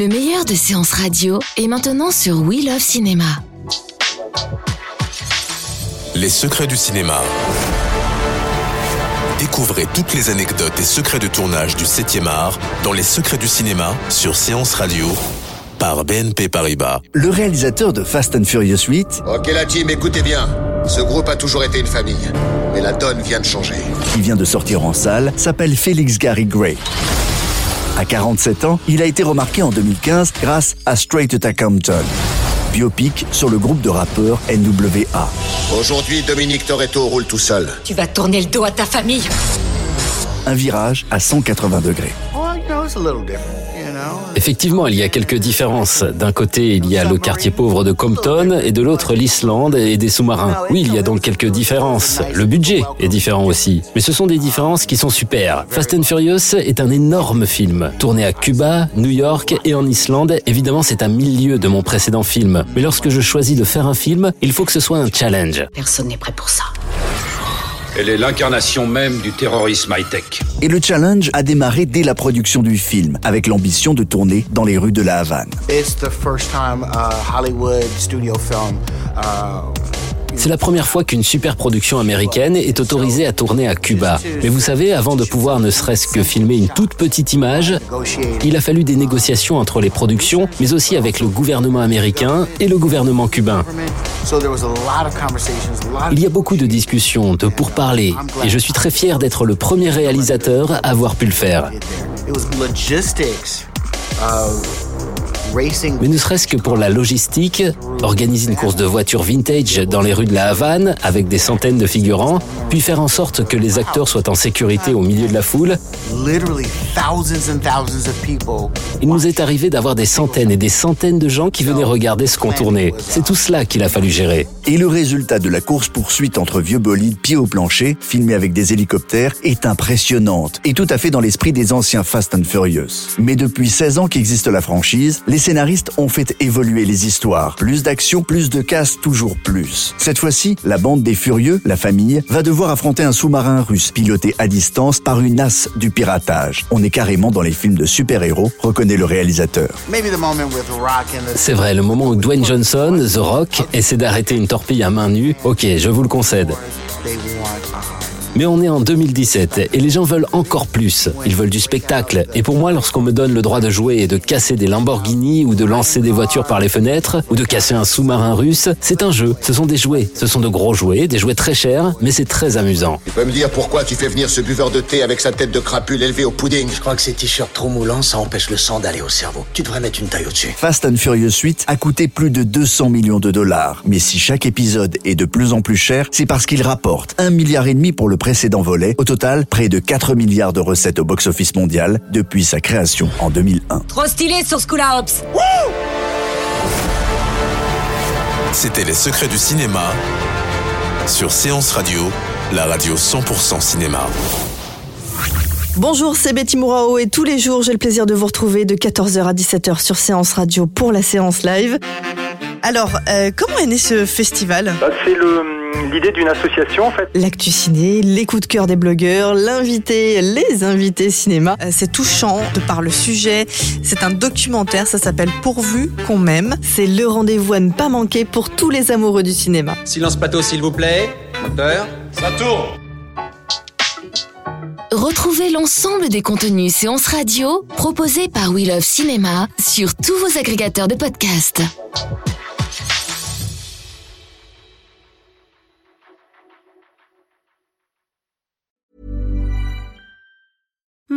Le meilleur de séances radio est maintenant sur We Love Cinéma. Les secrets du cinéma. Découvrez toutes les anecdotes et secrets de tournage du 7e art dans Les secrets du cinéma sur Séance Radio par BNP Paribas. Le réalisateur de Fast and Furious 8, Ok la team, écoutez bien. Ce groupe a toujours été une famille. Mais la donne vient de changer. qui vient de sortir en salle, s'appelle Felix Gary Gray. À 47 ans, il a été remarqué en 2015 grâce à Straight Outta Compton, biopic sur le groupe de rappeurs NWA. Aujourd'hui, Dominique Toretto roule tout seul. Tu vas tourner le dos à ta famille. Un virage à 180 degrés. Effectivement, il y a quelques différences. D'un côté, il y a le quartier pauvre de Compton et de l'autre, l'Islande et des sous-marins. Oui, il y a donc quelques différences. Le budget est différent aussi. Mais ce sont des différences qui sont super. Fast and Furious est un énorme film. Tourné à Cuba, New York et en Islande, évidemment, c'est un milieu de mon précédent film. Mais lorsque je choisis de faire un film, il faut que ce soit un challenge. Personne n'est prêt pour ça. Elle est l'incarnation même du terrorisme high-tech. Et le challenge a démarré dès la production du film, avec l'ambition de tourner dans les rues de la Havane. It's the first time a Hollywood studio film uh, C'est la première fois qu'une super production américaine est autorisée à tourner à Cuba. Mais vous savez, avant de pouvoir ne serait-ce que filmer une toute petite image, il a fallu des négociations entre les productions, mais aussi avec le gouvernement américain et le gouvernement cubain. So there was a lot of conversations, a lot Il y a beaucoup de discussions, de pourparlers, et je suis très fier d'être le premier réalisateur à avoir pu le faire. Mais ne serait-ce que pour la logistique, organiser une course de voitures vintage dans les rues de la Havane avec des centaines de figurants, puis faire en sorte que les acteurs soient en sécurité au milieu de la foule, Literally thousands and thousands of people. il nous est arrivé d'avoir des centaines et des centaines de gens qui venaient regarder ce qu'on tournait. C'est tout cela qu'il a fallu gérer. Et le résultat de la course-poursuite entre vieux bolides pieds au plancher, filmé avec des hélicoptères, est impressionnante et tout à fait dans l'esprit des anciens Fast and Furious. Mais depuis 16 ans qu'existe la franchise, les scénaristes ont fait évoluer les histoires. Plus d'action, plus de casse, toujours plus. Cette fois-ci, la bande des furieux, la famille, va devoir affronter un sous-marin russe piloté à distance par une as du piratage. On est carrément dans les films de super-héros, reconnaît le réalisateur. Maybe the moment with Rock and the C'est vrai, le moment où Dwayne Johnson, The Rock, essaie d'arrêter une torpille à main nue, ok, je vous le concède. Mais on est en 2017 et les gens veulent encore plus. Ils veulent du spectacle. Et pour moi, lorsqu'on me donne le droit de jouer et de casser des Lamborghini ou de lancer des voitures par les fenêtres ou de casser un sous-marin russe, c'est un jeu. Ce sont des jouets. Ce sont de gros jouets, des jouets très chers, mais c'est très amusant. Tu peux me dire pourquoi tu fais venir ce buveur de thé avec sa tête de crapule élevée au pudding? Je crois que ces t-shirts trop moulants, ça empêche le sang d'aller au cerveau. Tu devrais mettre une taille au-dessus. Fast and Furious 8 a coûté plus de 200 millions de dollars. Mais si chaque épisode est de plus en plus cher, c'est parce qu'il rapporte un milliard et demi pour le précédent volet. Au total, près de 4 milliards de recettes au box-office mondial depuis sa création en 2001. Trop stylé sur ce coup-là, Hobbs. C'était Les secrets du cinéma sur Séance Radio, la radio 100% cinéma. Bonjour, c'est Betty Mourao et tous les jours, j'ai le plaisir de vous retrouver de 14h à 17h sur Séance Radio pour la séance live. Alors, euh, comment est né ce festival? Bah, c'est le- l'idée d'une association en fait. L'actu ciné, les coups de cœur des blogueurs, l'invité, les invités cinéma. Euh, C'est touchant de par le sujet. C'est un documentaire, ça s'appelle Pourvu qu'on m'aime. C'est le rendez-vous à ne pas manquer pour tous les amoureux du cinéma. Silence pato, s'il vous plaît. Moteur. Ça tourne Retrouvez l'ensemble des contenus séances radio proposés par We Love Cinéma sur tous vos agrégateurs de podcasts.